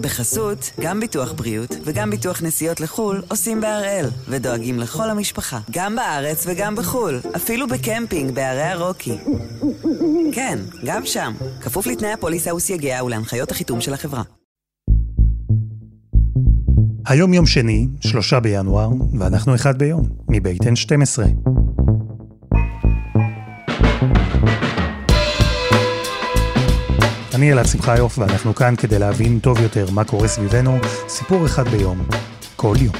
בחסות, גם ביטוח בריאות וגם ביטוח נסיעות לחו"ל עושים בהראל, ודואגים לכל המשפחה, גם בארץ וגם בחו"ל, אפילו בקמפינג בערי הרוקי. כן, גם שם, כפוף לתנאי הפוליסה וסייגיה ולהנחיות החיתום של החברה. היום יום שני, שלושה בינואר, ואנחנו אחד ביום, מבית N12. אני אלעד שמחיוף, ואנחנו כאן כדי להבין טוב יותר מה קורה סביבנו, סיפור אחד ביום, כל יום.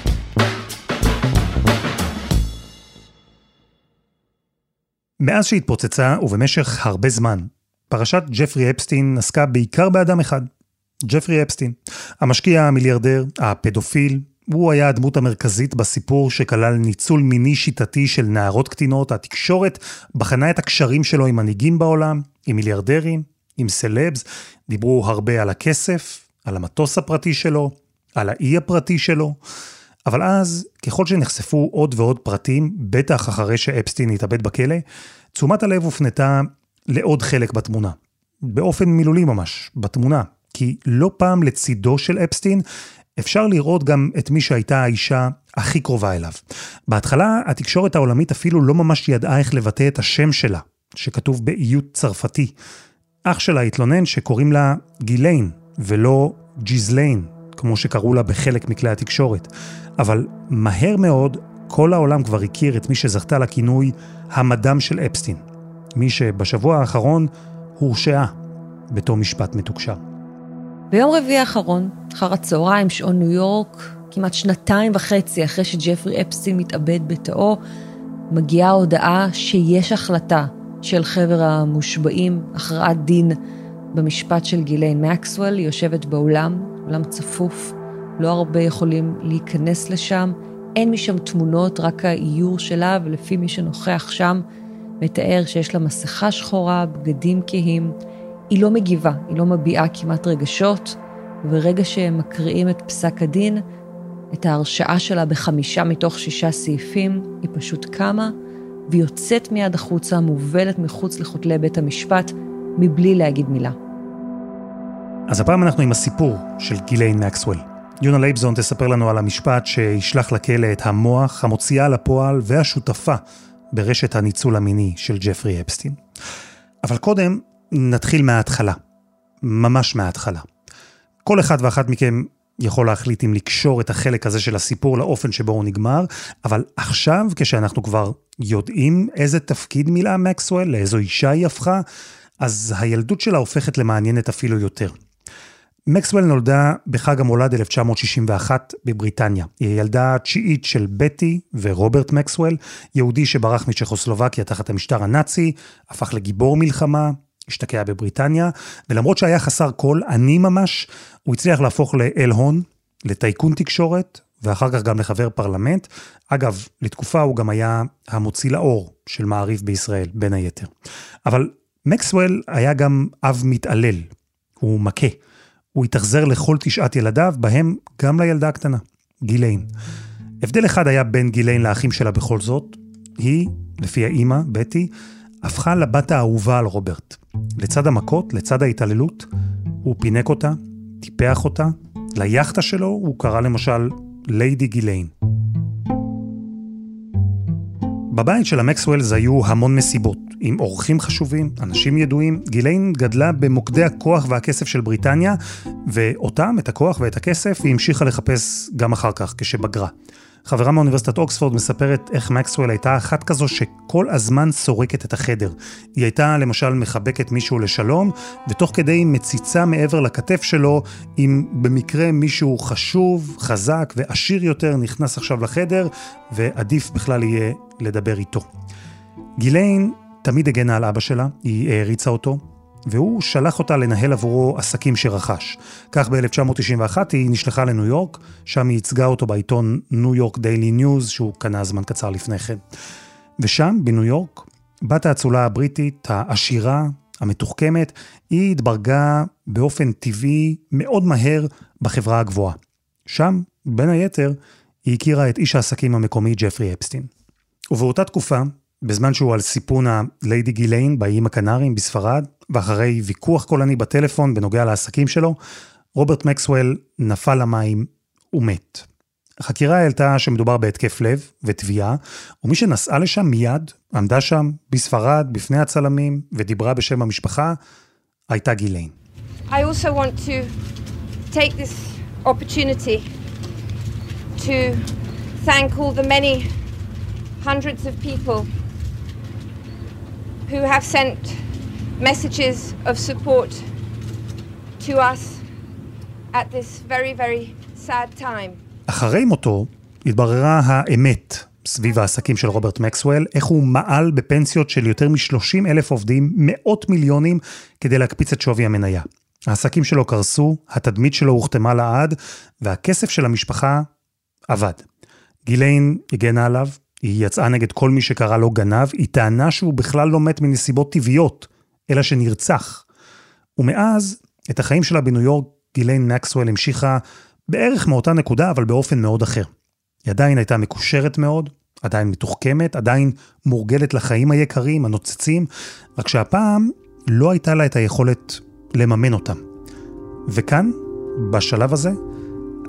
מאז שהתפוצצה, ובמשך הרבה זמן, פרשת ג'פרי אפסטין עסקה בעיקר באדם אחד, ג'פרי אפסטין. המשקיע המיליארדר, הפדופיל, הוא היה הדמות המרכזית בסיפור שכלל ניצול מיני שיטתי של נערות קטינות. התקשורת בחנה את הקשרים שלו עם מנהיגים בעולם, עם מיליארדרים, עם סלבס, דיברו הרבה על הכסף, על המטוס הפרטי שלו, על האי הפרטי שלו, אבל אז, ככל שנחשפו עוד ועוד פרטים, בטח אחרי שאפסטין התאבד בכלא, תשומת הלב הופנתה לעוד חלק בתמונה. באופן מילולי ממש, בתמונה. כי לא פעם לצידו של אפסטין אפשר לראות גם את מי שהייתה האישה הכי קרובה אליו. בהתחלה התקשורת העולמית אפילו לא ממש ידעה איך לבטא את השם שלה, שכתוב באיות צרפתי. אח שלה התלונן שקוראים לה גיליין, ולא ג'יזליין, כמו שקראו לה בחלק מכלי התקשורת. אבל מהר מאוד, כל העולם כבר הכיר את מי שזכתה לכינוי המדם של אפשטיין. מי שבשבוע האחרון הורשעה בתום משפט מתוקשר. ביום רביעי האחרון, אחר הצהריים, שעון ניו יורק, כמעט שנתיים וחצי אחרי שג'פרי אפסטין מתאבד בתאו, מגיעה ההודעה שיש החלטה של חבר המושבעים, הכרעת דין במשפט של גיליין מקסוול, היא יושבת באולם, אולם צפוף, לא הרבה יכולים להיכנס לשם, אין משם תמונות, רק האיור שלה, ולפי מי שנוכח שם, מתאר שיש לה מסכה שחורה, בגדים כהים. היא לא מגיבה, היא לא מביעה כמעט רגשות, וברגע שהם מקריאים את פסק הדין, את ההרשעה שלה בחמישה מתוך שישה סעיפים, היא פשוט קמה ויוצאת מיד החוצה, מובלת מחוץ לכותלי בית המשפט, מבלי להגיד מילה. אז הפעם אנחנו עם הסיפור של גיליין מקסוול. יונה לייבזון תספר לנו על המשפט שישלח לכלא את המוח, המוציאה לפועל והשותפה ברשת הניצול המיני של ג'פרי אפסטין. אבל קודם, נתחיל מההתחלה. ממש מההתחלה. כל אחד ואחת מכם יכול להחליט אם לקשור את החלק הזה של הסיפור לאופן שבו הוא נגמר, אבל עכשיו, כשאנחנו כבר יודעים איזה תפקיד מילאה מקסואל, לאיזו אישה היא הפכה, אז הילדות שלה הופכת למעניינת אפילו יותר. מקסוול נולדה בחג המולד 1961 בבריטניה. היא הילדה התשיעית של בטי ורוברט מקסוול, יהודי שברח מצ'כוסלובקיה תחת המשטר הנאצי, הפך לגיבור מלחמה, השתקע בבריטניה, ולמרות שהיה חסר כל, עני ממש, הוא הצליח להפוך לאל הון, לטייקון תקשורת, ואחר כך גם לחבר פרלמנט. אגב, לתקופה הוא גם היה המוציא לאור של מעריב בישראל, בין היתר. אבל מקסוול היה גם אב מתעלל, הוא מכה. הוא התאכזר לכל תשעת ילדיו, בהם גם לילדה הקטנה, גיליין. הבדל אחד היה בין גיליין לאחים שלה בכל זאת, היא, לפי האימא, בטי, הפכה לבת האהובה על רוברט. לצד המכות, לצד ההתעללות, הוא פינק אותה, טיפח אותה, ליאכטה שלו הוא קרא למשל ליידי גיליין. בבית של המקסוולס היו המון מסיבות, עם אורחים חשובים, אנשים ידועים. גיליין גדלה במוקדי הכוח והכסף של בריטניה, ואותם, את הכוח ואת הכסף, היא המשיכה לחפש גם אחר כך, כשבגרה. חברה מאוניברסיטת אוקספורד מספרת איך מקסוול הייתה אחת כזו שכל הזמן סורקת את החדר. היא הייתה למשל מחבקת מישהו לשלום, ותוך כדי מציצה מעבר לכתף שלו, אם במקרה מישהו חשוב, חזק ועשיר יותר נכנס עכשיו לחדר, ועדיף בכלל יהיה לדבר איתו. גיליין תמיד הגנה על אבא שלה, היא העריצה אותו, והוא שלח אותה לנהל עבורו עסקים שרכש. כך ב-1991 היא נשלחה לניו יורק, שם היא ייצגה אותו בעיתון ניו יורק דיילי ניוז, שהוא קנה זמן קצר לפני כן. ושם, בניו יורק, בת האצולה הבריטית, העשירה, המתוחכמת, היא התברגה באופן טבעי מאוד מהר בחברה הגבוהה. שם, בין היתר, היא הכירה את איש העסקים המקומי ג'פרי אפשטיין. ובאותה תקופה, בזמן שהוא על סיפון הליידי גיליין באיים הקנריים בספרד, ואחרי ויכוח קולני בטלפון בנוגע לעסקים שלו, רוברט מקסוול נפל למים ומת. החקירה העלתה שמדובר בהתקף לב ותביעה, ומי שנסעה לשם מיד, עמדה שם, בספרד, בפני הצלמים, ודיברה בשם המשפחה, הייתה גיליין. I also want to take this opportunity to thank all the many hundreds of people who have sent messages of support to us at this very, very sad time. אחרי מותו התבררה האמת סביב העסקים של רוברט מקסוול, איך הוא מעל בפנסיות של יותר מ-30 אלף עובדים, מאות מיליונים, כדי להקפיץ את שווי המניה. העסקים שלו קרסו, התדמית שלו הוחתמה לעד, והכסף של המשפחה עבד. גיליין הגנה עליו, היא יצאה נגד כל מי שקרא לו גנב, היא טענה שהוא בכלל לא מת מנסיבות טבעיות, אלא שנרצח. ומאז, את החיים שלה בניו יורק, גיליין מקסוול המשיכה בערך מאותה נקודה, אבל באופן מאוד אחר. היא עדיין הייתה מקושרת מאוד, עדיין מתוחכמת, עדיין מורגלת לחיים היקרים, הנוצצים, רק שהפעם לא הייתה לה את היכולת לממן אותם. וכאן, בשלב הזה,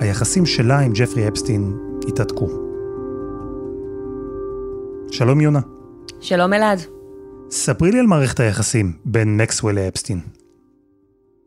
היחסים שלה עם ג'פרי אפסטין התהדקו. שלום יונה. שלום אלעד. ספרי לי על מערכת היחסים בין מקסוול לאפסטין.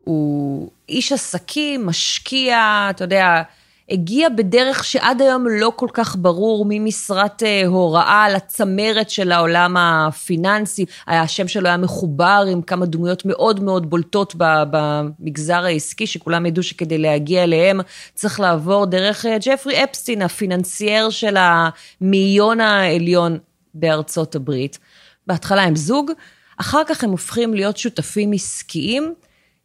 הוא איש עסקים, משקיע, אתה יודע, הגיע בדרך שעד היום לא כל כך ברור ממשרת אה, הוראה לצמרת של העולם הפיננסי. השם שלו היה מחובר עם כמה דמויות מאוד מאוד בולטות במגזר העסקי, שכולם ידעו שכדי להגיע אליהם צריך לעבור דרך אה, ג'פרי אפשטיין, הפיננסייר של המאיון העליון בארצות הברית. בהתחלה הם זוג, אחר כך הם הופכים להיות שותפים עסקיים.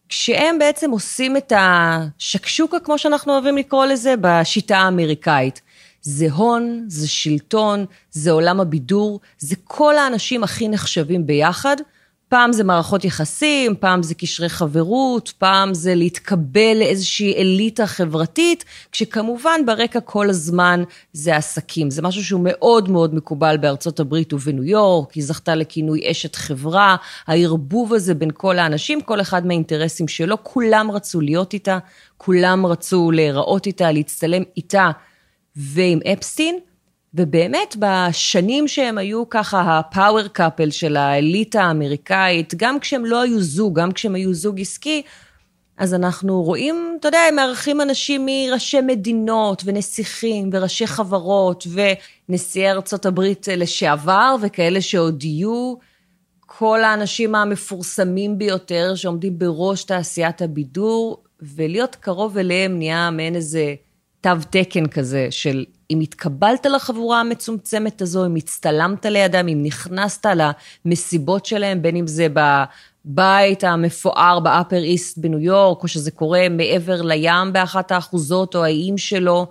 כשהם בעצם עושים את השקשוקה, כמו שאנחנו אוהבים לקרוא לזה, בשיטה האמריקאית. זה הון, זה שלטון, זה עולם הבידור, זה כל האנשים הכי נחשבים ביחד, פעם זה מערכות יחסים, פעם זה קשרי חברות, פעם זה להתקבל לאיזושהי אליטה חברתית, כשכמובן ברקע כל הזמן זה עסקים. זה משהו שהוא מאוד מאוד מקובל בארצות הברית ובניו יורק, היא זכתה לכינוי אשת חברה, הערבוב הזה בין כל האנשים, כל אחד מהאינטרסים שלו, כולם רצו להיות איתה, כולם רצו להיראות איתה, להצטלם איתה ועם אפסטין. ובאמת בשנים שהם היו ככה הפאוור קאפל של האליטה האמריקאית, גם כשהם לא היו זוג, גם כשהם היו זוג עסקי, אז אנחנו רואים, אתה יודע, הם מארחים אנשים מראשי מדינות ונסיכים וראשי חברות ונשיאי ארצות הברית לשעבר וכאלה שעוד יהיו. כל האנשים המפורסמים ביותר שעומדים בראש תעשיית הבידור, ולהיות קרוב אליהם נהיה מעין איזה תו תקן כזה של אם התקבלת לחבורה המצומצמת הזו, אם הצטלמת לידם, אם נכנסת למסיבות שלהם, בין אם זה בבית המפואר באפר איסט בניו יורק, או שזה קורה מעבר לים באחת האחוזות, או האיים שלו,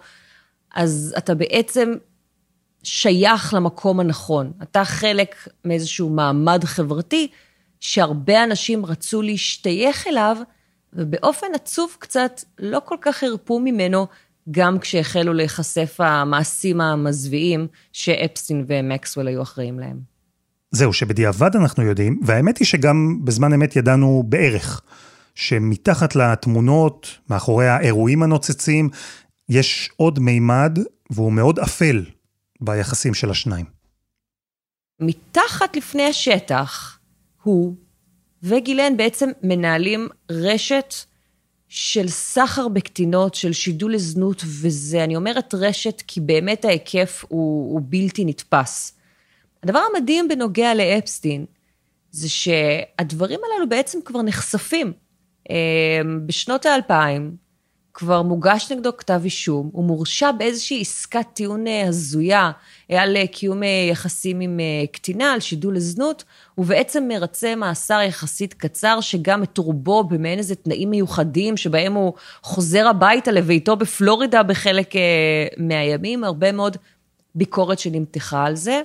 אז אתה בעצם שייך למקום הנכון. אתה חלק מאיזשהו מעמד חברתי שהרבה אנשים רצו להשתייך אליו, ובאופן עצוב קצת לא כל כך הרפו ממנו גם כשהחלו להיחשף המעשים המזוויעים שאפסטין ומקסוול היו אחראים להם. זהו, שבדיעבד אנחנו יודעים, והאמת היא שגם בזמן אמת ידענו בערך, שמתחת לתמונות, מאחורי האירועים הנוצצים, יש עוד מימד, והוא מאוד אפל ביחסים של השניים. מתחת לפני השטח, הוא וגילן בעצם מנהלים רשת של סחר בקטינות, של שידול לזנות, וזה, אני אומרת רשת, כי באמת ההיקף הוא, הוא בלתי נתפס. הדבר המדהים בנוגע לאפסטין, זה שהדברים הללו בעצם כבר נחשפים. אה, בשנות האלפיים כבר מוגש נגדו כתב אישום, הוא מורשע באיזושהי עסקת טיעון אה, הזויה על אה, קיום יחסים עם קטינה, על שידול לזנות, ובעצם מרצה מאסר יחסית קצר, שגם את רובו במעין איזה תנאים מיוחדים, שבהם הוא חוזר הביתה לביתו בפלורידה בחלק מהימים, הרבה מאוד ביקורת שנמתחה על זה.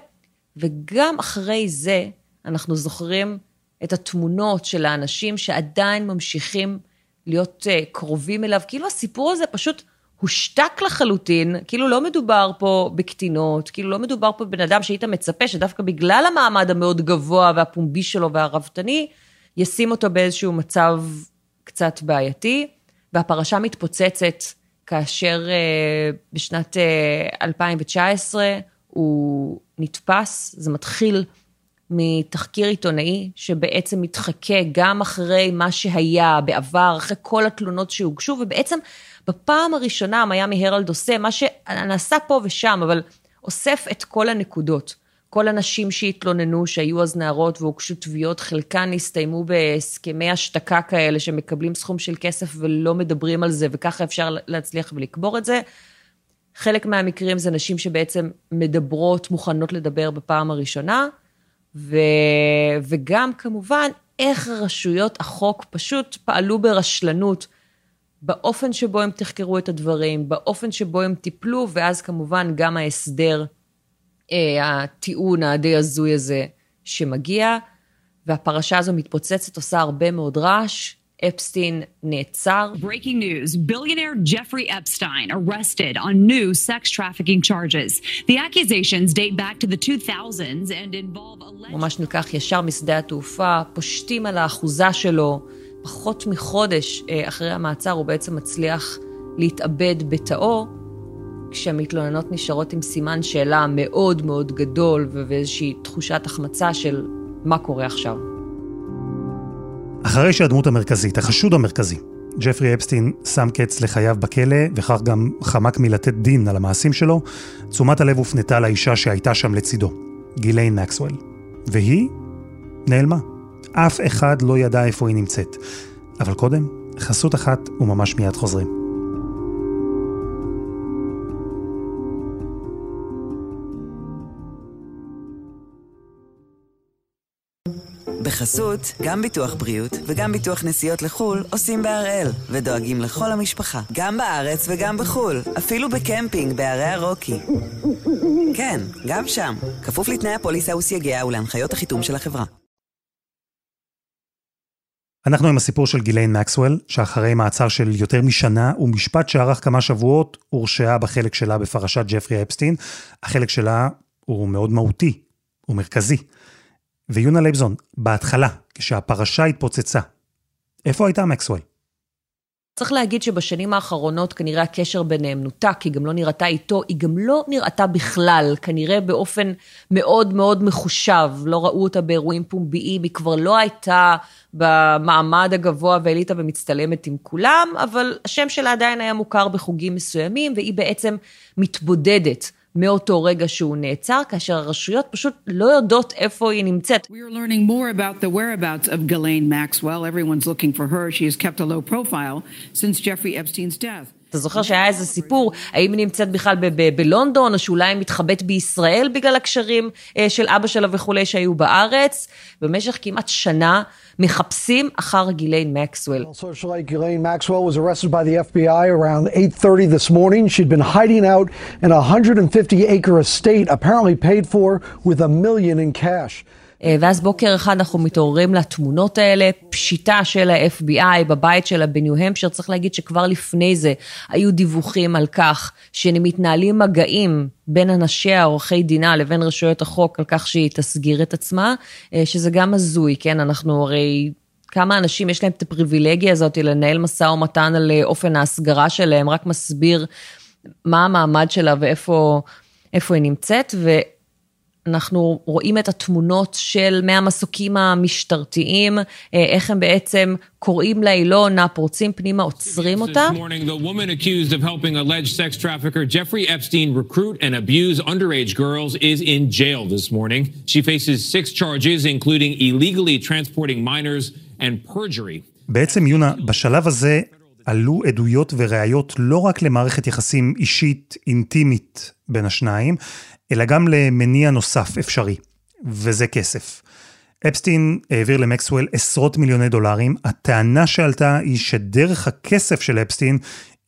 וגם אחרי זה, אנחנו זוכרים את התמונות של האנשים שעדיין ממשיכים להיות uh, קרובים אליו, כאילו הסיפור הזה פשוט הושתק לחלוטין, כאילו לא מדובר פה בקטינות, כאילו לא מדובר פה בבן אדם שהיית מצפה שדווקא בגלל המעמד המאוד גבוה והפומבי שלו והרבתני, ישים אותו באיזשהו מצב קצת בעייתי. והפרשה מתפוצצת כאשר uh, בשנת uh, 2019 הוא נתפס, זה מתחיל מתחקיר עיתונאי שבעצם מתחכה גם אחרי מה שהיה בעבר, אחרי כל התלונות שהוגשו, ובעצם בפעם הראשונה מיאמי הרלד עושה מה שנעשה פה ושם, אבל אוסף את כל הנקודות. כל הנשים שהתלוננו, שהיו אז נערות והוגשו תביעות, חלקן הסתיימו בהסכמי השתקה כאלה, שמקבלים סכום של כסף ולא מדברים על זה, וככה אפשר להצליח ולקבור את זה. חלק מהמקרים זה נשים שבעצם מדברות, מוכנות לדבר בפעם הראשונה, ו... וגם כמובן, איך רשויות החוק פשוט פעלו ברשלנות, באופן שבו הם תחקרו את הדברים, באופן שבו הם טיפלו, ואז כמובן גם ההסדר אה, הטיעון הדי הזוי הזה שמגיע, והפרשה הזו מתפוצצת, עושה הרבה מאוד רעש. אפסטין נעצר. Breaking news, billionaire Jeffrey Epstein arrested on new sex trafficking charges. The accusations date back to the 2000s and involve... ממש נלקח ישר משדה התעופה, פושטים על האחוזה שלו. פחות מחודש אה, אחרי המעצר הוא בעצם מצליח להתאבד בתאו. כשהמתלוננות נשארות עם סימן שאלה מאוד מאוד גדול ואיזושהי תחושת החמצה של מה קורה עכשיו. אחרי שהדמות המרכזית, החשוד המרכזי, ג'פרי אפסטין שם קץ לחייו בכלא, וכך גם חמק מלתת דין על המעשים שלו, תשומת הלב הופנתה לאישה שהייתה שם לצידו, גיליין מקסוול. והיא נעלמה. אף אחד לא ידע איפה היא נמצאת. אבל קודם, חסות אחת וממש מיד חוזרים. בחסות, גם ביטוח בריאות וגם ביטוח נסיעות לחו"ל עושים בהראל, ודואגים לכל המשפחה, גם בארץ וגם בחו"ל, אפילו בקמפינג בערי הרוקי. כן, גם שם, כפוף לתנאי הפוליסה וסייגיה ולהנחיות החיתום של החברה. אנחנו עם הסיפור של גיליין מקסוול, שאחרי מעצר של יותר משנה ומשפט שארך כמה שבועות, הורשעה בחלק שלה בפרשת ג'פרי אפשטיין. החלק שלה הוא מאוד מהותי, הוא מרכזי. ויונה לייבזון, בהתחלה, כשהפרשה התפוצצה, איפה הייתה מקסוול? צריך להגיד שבשנים האחרונות כנראה הקשר ביניהם נותק, היא גם לא נראתה איתו, היא גם לא נראתה בכלל, כנראה באופן מאוד מאוד מחושב, לא ראו אותה באירועים פומביים, היא כבר לא הייתה במעמד הגבוה והעליתה ומצטלמת עם כולם, אבל השם שלה עדיין היה מוכר בחוגים מסוימים, והיא בעצם מתבודדת. מאותו רגע שהוא נעצר, כאשר הרשויות פשוט לא יודעות איפה היא נמצאת. We are learning more about the whereabouts of Ghislaine Maxwell. Everyone's looking for her. She has kept a low profile since Jeffrey Epstein's death. אתה זוכר שהיה איזה סיפור, האם היא נמצאת בכלל בלונדון, או שאולי היא מתחבאת בישראל בגלל הקשרים אה, של אבא שלה וכולי שהיו בארץ? במשך כמעט שנה מחפשים אחר גיליין מקסוול. Socialite Ghislaine Maxwell was arrested by the FBI around 8:30 this morning. She'd been hiding out in a 150 acre estate apparently paid for with a million in cash. אה, ואז בוקר אחד אנחנו מתעוררים לתמונות האלה, פשיטה של ה-FBI בבית שלה בניו-המפשר, צריך להגיד שכבר לפני זה היו דיווחים על כך שמתנהלים מגעים בין אנשיה, עורכי דינה, לבין רשויות החוק, על כך שהיא תסגיר את עצמה, אה, שזה גם הזוי, כן? אנחנו הרי... כמה אנשים יש להם את הפריבילגיה הזאת לנהל משא ומתן על אה, אופן ההסגרה שלהם, רק מסביר מה המעמד שלה ואיפה היא נמצאת, אנחנו רואים את התמונות של מהמסוקים המשטרתיים, איך הם בעצם קוראים לא עונה, פורצים פנימה, עוצרים אותה. בעצם יונה, בשלב הזה עלו עדויות וראיות לא רק למערכת יחסים אישית, אינטימית בין השניים, אלא גם למניע נוסף אפשרי, וזה כסף. אפסטין העביר למקסוול עשרות מיליוני דולרים. הטענה שעלתה היא שדרך הכסף של אפסטין,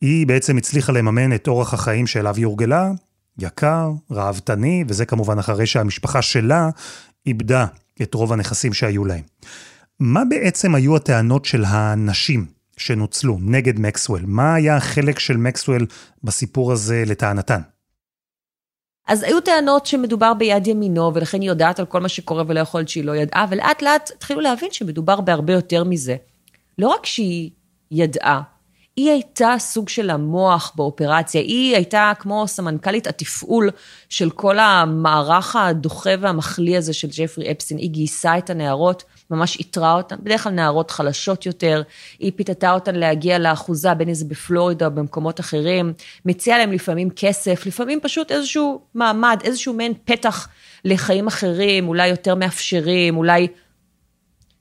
היא בעצם הצליחה לממן את אורח החיים שאליו היא הורגלה, יקר, ראוותני, וזה כמובן אחרי שהמשפחה שלה איבדה את רוב הנכסים שהיו להם. מה בעצם היו הטענות של הנשים שנוצלו נגד מקסוול? מה היה החלק של מקסוול בסיפור הזה לטענתן? אז היו טענות שמדובר ביד ימינו, ולכן היא יודעת על כל מה שקורה ולא יכול להיות שהיא לא ידעה, ולאט לאט התחילו להבין שמדובר בהרבה יותר מזה. לא רק שהיא ידעה, היא הייתה סוג של המוח באופרציה, היא הייתה כמו סמנכ"לית התפעול של כל המערך הדוחה והמחליא הזה של ג'פרי אפסטין, היא גייסה את הנערות, ממש איתרה אותן, בדרך כלל נערות חלשות יותר, היא פיתתה אותן להגיע לאחוזה, בין אם זה בפלורידה או במקומות אחרים, מציעה להם לפעמים כסף, לפעמים פשוט איזשהו מעמד, איזשהו מעין פתח לחיים אחרים, אולי יותר מאפשרים, אולי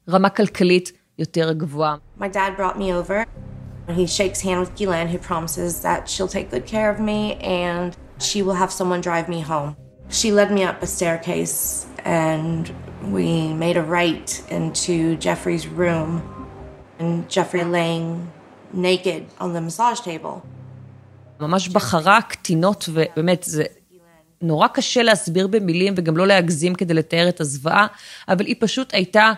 רמה כלכלית יותר גבוהה. My dad brought me over. He shakes hand with Guylaine, who promises that she'll take good care of me and she will have someone drive me home. She led me up a staircase and we made a right into Jeffrey's room and Jeffrey laying naked on the massage table. ממש בחרה קטינות, ובאמת, זה נורא קשה להסביר במילים וגם לא להגזים כדי לתאר את הזוועה, אבל היא פשוט הייתה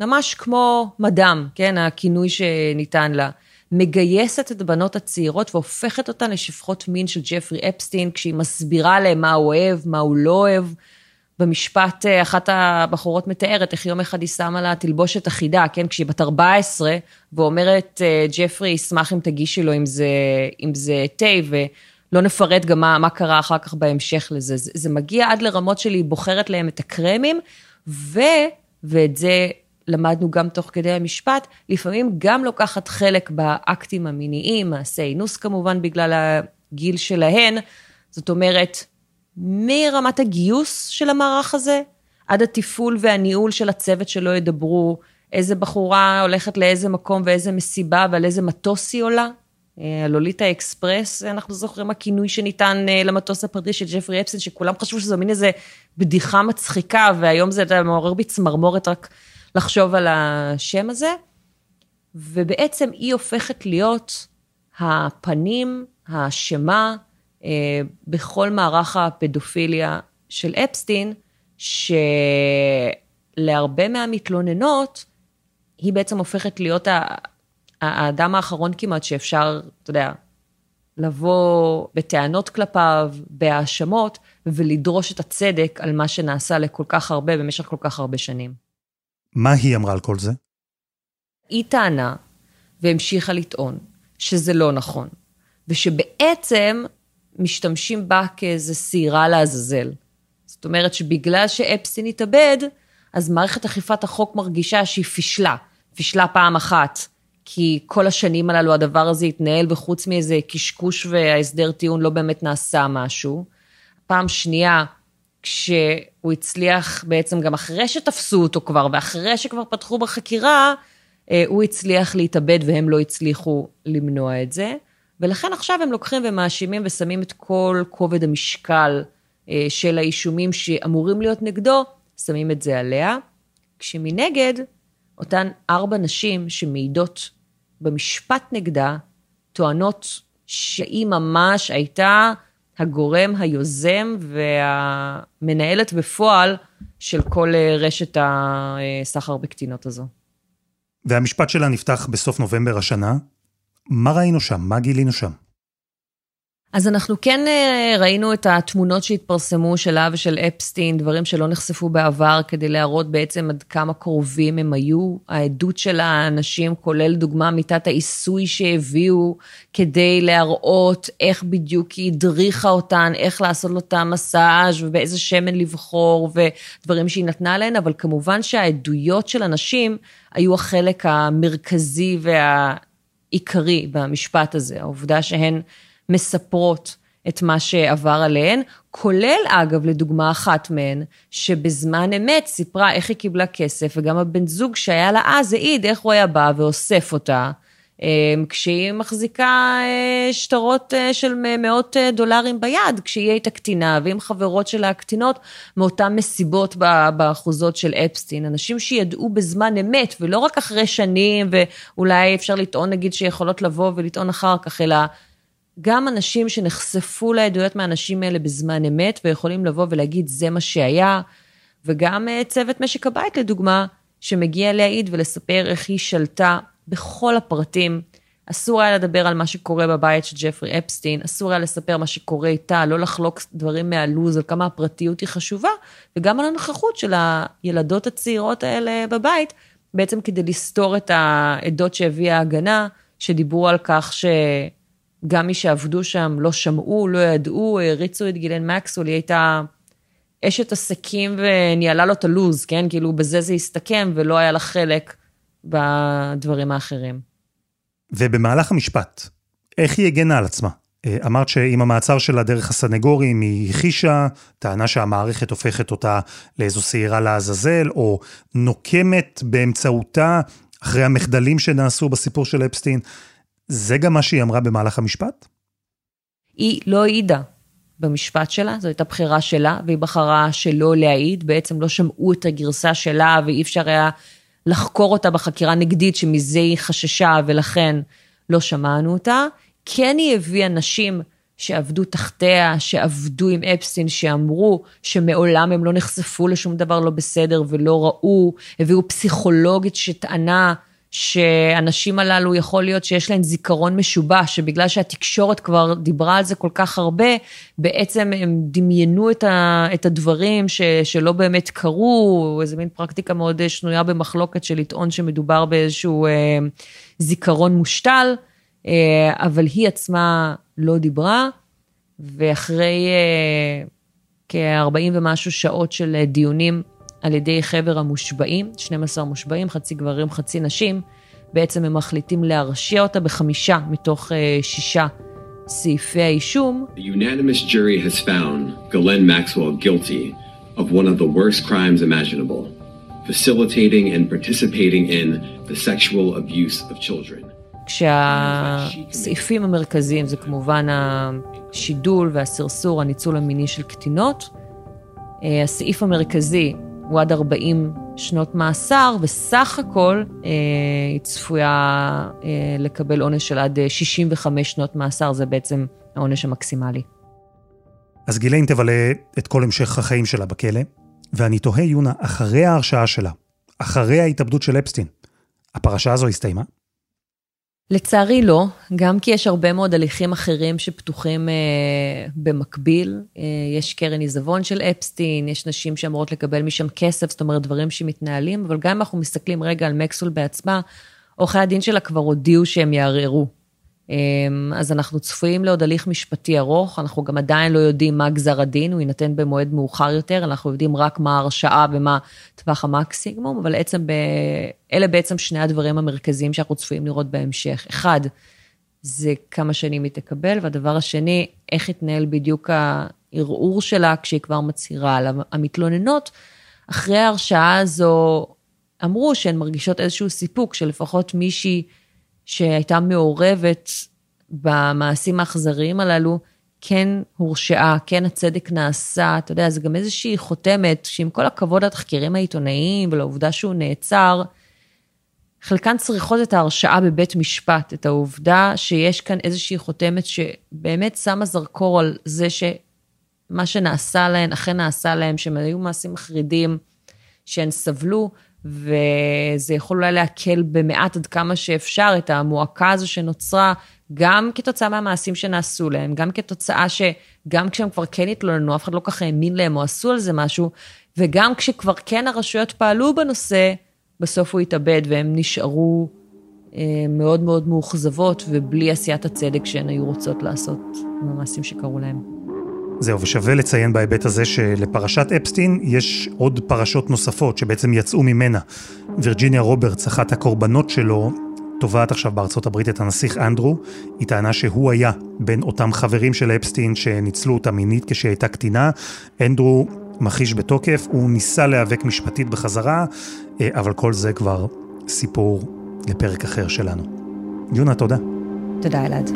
ממש כמו מדם, כן, הכינוי שניתן לה. מגייסת את הבנות הצעירות והופכת אותן לשפחות מין של ג'פרי אפסטין, כשהיא מסבירה להם מה הוא אוהב, מה הוא לא אוהב. במשפט, אה, אחת הבחורות מתארת איך יום אחד היא שמה לה תלבושת אחידה, כן? כשהיא בת 14, ואומרת, אה, ג'פרי, ישמח אם תגישי לו אם זה, אם זה תה, ולא נפרט גם מה, מה קרה אחר כך בהמשך לזה. זה, זה מגיע עד לרמות של היא בוחרת להם את הקרמים, ו, ואת זה למדנו גם תוך כדי המשפט, לפעמים גם לוקחת חלק באקטים המיניים, מעשי אינוס כמובן בגלל הגיל שלהן, זאת אומרת, מרמת הגיוס של המערך הזה, עד התפעול והניהול של הצוות שלא ידברו, איזה בחורה הולכת לאיזה מקום ואיזה מסיבה ועל איזה מטוס היא עולה. הלוליטה אקספרס, אנחנו זוכרים הכינוי שניתן אה, למטוס הפרטי של ג'פרי אפסין, שכולם חשבו שזו מין איזה בדיחה מצחיקה, והיום זה מעורר בי צמרמורת רק לחשוב על השם הזה. ובעצם היא הופכת להיות הפנים, האשמה, אה, בכל מערך הפדופיליה של אפסטין, שלהרבה מהמתלוננות, היא בעצם הופכת להיות האדם האחרון כמעט שאפשר, אתה יודע, לבוא בטענות כלפיו, בהאשמות, ולדרוש את הצדק על מה שנעשה לכל כך הרבה, במשך כל כך הרבה שנים. מה היא אמרה על כל זה? היא טענה, והמשיכה לטעון, שזה לא נכון, ושבעצם משתמשים בה כאיזה שעירה לעזאזל. זאת אומרת שבגלל שאפסטין התאבד, אז מערכת אכיפת החוק מרגישה שהיא פישלה, פישלה פעם אחת, כי כל השנים הללו הדבר הזה התנהל, וחוץ מאיזה קשקוש וההסדר טיעון לא באמת נעשה משהו. פעם שנייה, כשהוא הצליח בעצם גם אחרי שתפסו אותו כבר, ואחרי שכבר פתחו בחקירה, אה, הוא הצליח להתאבד והם לא הצליחו למנוע את זה. ולכן עכשיו הם לוקחים ומאשימים ושמים את כל כובד המשקל אה, של האישומים שאמורים להיות נגדו, שמים את זה עליה. כשמנגד, אותן ארבע נשים שמעידות במשפט נגדה, טוענות שהיא ממש הייתה הגורם היוזם והמנהלת בפועל של כל אה, רשת הסחר בקטינות הזו. והמשפט שלה נפתח בסוף נובמבר השנה, מה ראינו שם? מה גילינו שם? אז אנחנו כן אה, ראינו את התמונות שהתפרסמו שלה ושל אפסטין, דברים שלא נחשפו בעבר, כדי להראות בעצם עד כמה קרובים הם היו. העדות של האנשים, כולל דוגמה מיטת העיסוי שהביאו, כדי להראות איך בדיוק היא הדריכה אותן, איך לעשות לו את המסאז' ובאיזה שמן לבחור, ודברים שהיא נתנה להן, אבל כמובן שהעדויות של אנשים היו החלק המרכזי וה... עיקרי במשפט הזה, העובדה שהן מספרות את מה שעבר עליהן, כולל אגב, לדוגמה אחת מהן, שבזמן אמת סיפרה איך היא קיבלה כסף, וגם הבן זוג שהיה לה אז העיד איך הוא היה בא ואוסף אותה. אמ, כשהיא מחזיקה אה, שטרות אה, של מאות אה, דולרים ביד, כשהיא הייתה קטינה, ועם חברות שלה הקטינות, מאותן מסיבות באחוזות של אפסטין. אנשים שידעו בזמן אמת, ולא רק אחרי שנים, ואולי אפשר לטעון נגיד שיכולות לבוא ולטעון אחר כך, אלא גם אנשים שנחשפו לעדויות מהאנשים האלה בזמן אמת, ויכולים לבוא ולהגיד זה מה שהיה, וגם צוות משק הבית לדוגמה, שמגיע להעיד ולספר איך היא שלטה בכל הפרטים. אסור היה לדבר על מה שקורה בבית של ג'פרי אפסטין, אסור היה לספר מה שקורה איתה, לא לחלוק דברים מהלו"ז, על כמה הפרטיות היא חשובה, וגם על הנוכחות של הילדות הצעירות האלה בבית, בעצם כדי לסתור את העדות שהביאה ההגנה, שדיברו על כך שגם מי שעבדו שם לא שמעו, לא ידעו, הריצו את גילן מקסוול, היא הייתה אשת עסקים וניהלה לו את הלו"ז, כן? כאילו בזה זה הסתכם ולא היה לה חלק בדברים האחרים. ובמהלך המשפט, איך היא הגנה על עצמה? אה, אמרת שעם המעצר שלה דרך הסנגורים היא הכחישה, טענה שהמערכת הופכת אותה לאיזו שעירה לעזאזל, או נוקמת באמצעותה אחרי המחדלים שנעשו בסיפור של אפסטין. זה גם מה שהיא אמרה במהלך המשפט? היא לא העידה במשפט שלה, זו הייתה בחירה שלה, והיא בחרה שלא להעיד, בעצם לא שמעו את הגרסה שלה, ואי אפשר היה לחקור אותה בחקירה נגדית, שמזה היא חששה, ולכן לא שמענו אותה. כן היא הביאה נשים שעבדו תחתיה, שעבדו עם אפסטין, שאמרו שמעולם הם לא נחשפו לשום דבר לא בסדר ולא ראו, הביאו פסיכולוגית שטענה שהנשים הללו יכול להיות שיש להן זיכרון משובש, שבגלל שהתקשורת כבר דיברה על זה כל כך הרבה, בעצם הם דמיינו את, ה, את הדברים ש, שלא באמת קרו, איזה מין פרקטיקה מאוד שנויה במחלוקת של לטעון שמדובר באיזשהו אה, זיכרון מושתל. אה, אבל היא עצמה לא דיברה, ואחרי אה, כ-40 ומשהו שעות של אה, דיונים על ידי חבר המושבעים, 12 מושבעים, חצי גברים, חצי נשים, בעצם הם מחליטים להרשיע אותה בחמישה מתוך שישה סעיפי האישום. The unanimous jury has found Ghislaine Maxwell guilty of one of the worst crimes imaginable, facilitating and participating in the sexual abuse of children. כשהסעיפים המרכזיים זה כמובן השידול והסרסור, הניצול המיני של קטינות. אה, הסעיף המרכזי הוא עד 40 שנות מאסר, וסך הכל אה, היא צפויה אה, לקבל עונש של עד 65 שנות מאסר, זה בעצם העונש המקסימלי. אז גיליין תבלה את כל המשך החיים שלה בכלא, ואני תוהה, יונה, אחרי ההרשעה שלה, אחרי ההתאבדות של אפסטין, הפרשה הזו הסתיימה? לצערי לא, גם כי יש הרבה מאוד הליכים אחרים שפתוחים אה, במקביל. אה, יש קרן עיזבון של אפסטין, יש נשים שאמורות לקבל משם כסף, זאת אומרת דברים שמתנהלים, אבל גם אם אנחנו מסתכלים רגע על מקסול בעצמה, עורכי הדין שלה כבר הודיעו שהם יערערו. אמ, אז אנחנו צפויים לעוד הליך משפטי ארוך, אנחנו גם עדיין לא יודעים מה גזר הדין, הוא יינתן במועד מאוחר יותר, אנחנו יודעים רק מה ההרשעה ומה טווח המקסימום, אבל בעצם ב... אלה בעצם שני הדברים המרכזיים שאנחנו צפויים לראות בהמשך. אחד, זה כמה שנים היא תקבל, והדבר השני, איך יתנהל בדיוק הערעור שלה כשהיא כבר מצהירה על המתלוננות. אחרי ההרשעה הזו, אמרו שהן מרגישות איזשהו סיפוק, שלפחות מישהי שהייתה מעורבת במעשים האכזריים הללו, כן הורשעה, כן הצדק נעשה, אתה יודע, זה גם איזושהי חותמת, שעם כל הכבוד לתחקירים העיתונאיים ולעובדה שהוא נעצר, חלקן צריכות את ההרשעה בבית משפט, את העובדה שיש כאן איזושהי חותמת שבאמת שמה זרקור על זה שמה שנעשה להן, אכן נעשה להן, שהם היו מעשים מחרידים, שהן סבלו, וזה יכול אולי להקל במעט עד כמה שאפשר את המועקה הזו שנוצרה, גם כתוצאה מהמעשים שנעשו להם, גם כתוצאה שגם כשהם כבר כן התלוננו, אף אחד לא ככה האמין להם או עשו על זה משהו, וגם כשכבר כן הרשויות פעלו בנושא, בסוף הוא התאבד והם נשארו אה, מאוד מאוד מאוכזבות ובלי עשיית הצדק שהן היו רוצות לעשות עם המעשים שקרו להם. זהו, ושווה לציין בהיבט הזה שלפרשת אפסטין יש עוד פרשות נוספות שבעצם יצאו ממנה. וירג'יניה רוברטס, אחת הקורבנות שלו, תובעת עכשיו בארצות הברית את הנסיך אנדרו. היא טענה שהוא היה בין אותם חברים של אפסטין שניצלו אותה מינית כשהיא הייתה קטינה. אנדרו מכחיש בתוקף, הוא ניסה להיאבק משפטית בחזרה, אה, אבל כל זה כבר סיפור לפרק אחר שלנו. יונה, תודה. תודה, אלעד.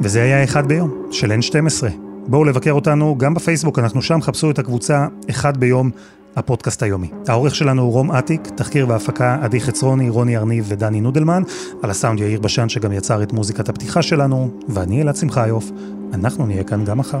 וזה היה אחד ביום, של N12. בואו לבקר אותנו גם בפייסבוק, אנחנו שם, חפשו את הקבוצה אחד ביום, הפודקאסט היומי. העורך שלנו הוא רום אטיק, תחקיר והפקה עדי חצרוני, רוני ארניב ודני נודלמן, על הסאונד יאיר בשן שגם יצר את מוזיקת הפתיחה שלנו, ואני אלעד שמחיוף, אנחנו נהיה כאן גם מחר.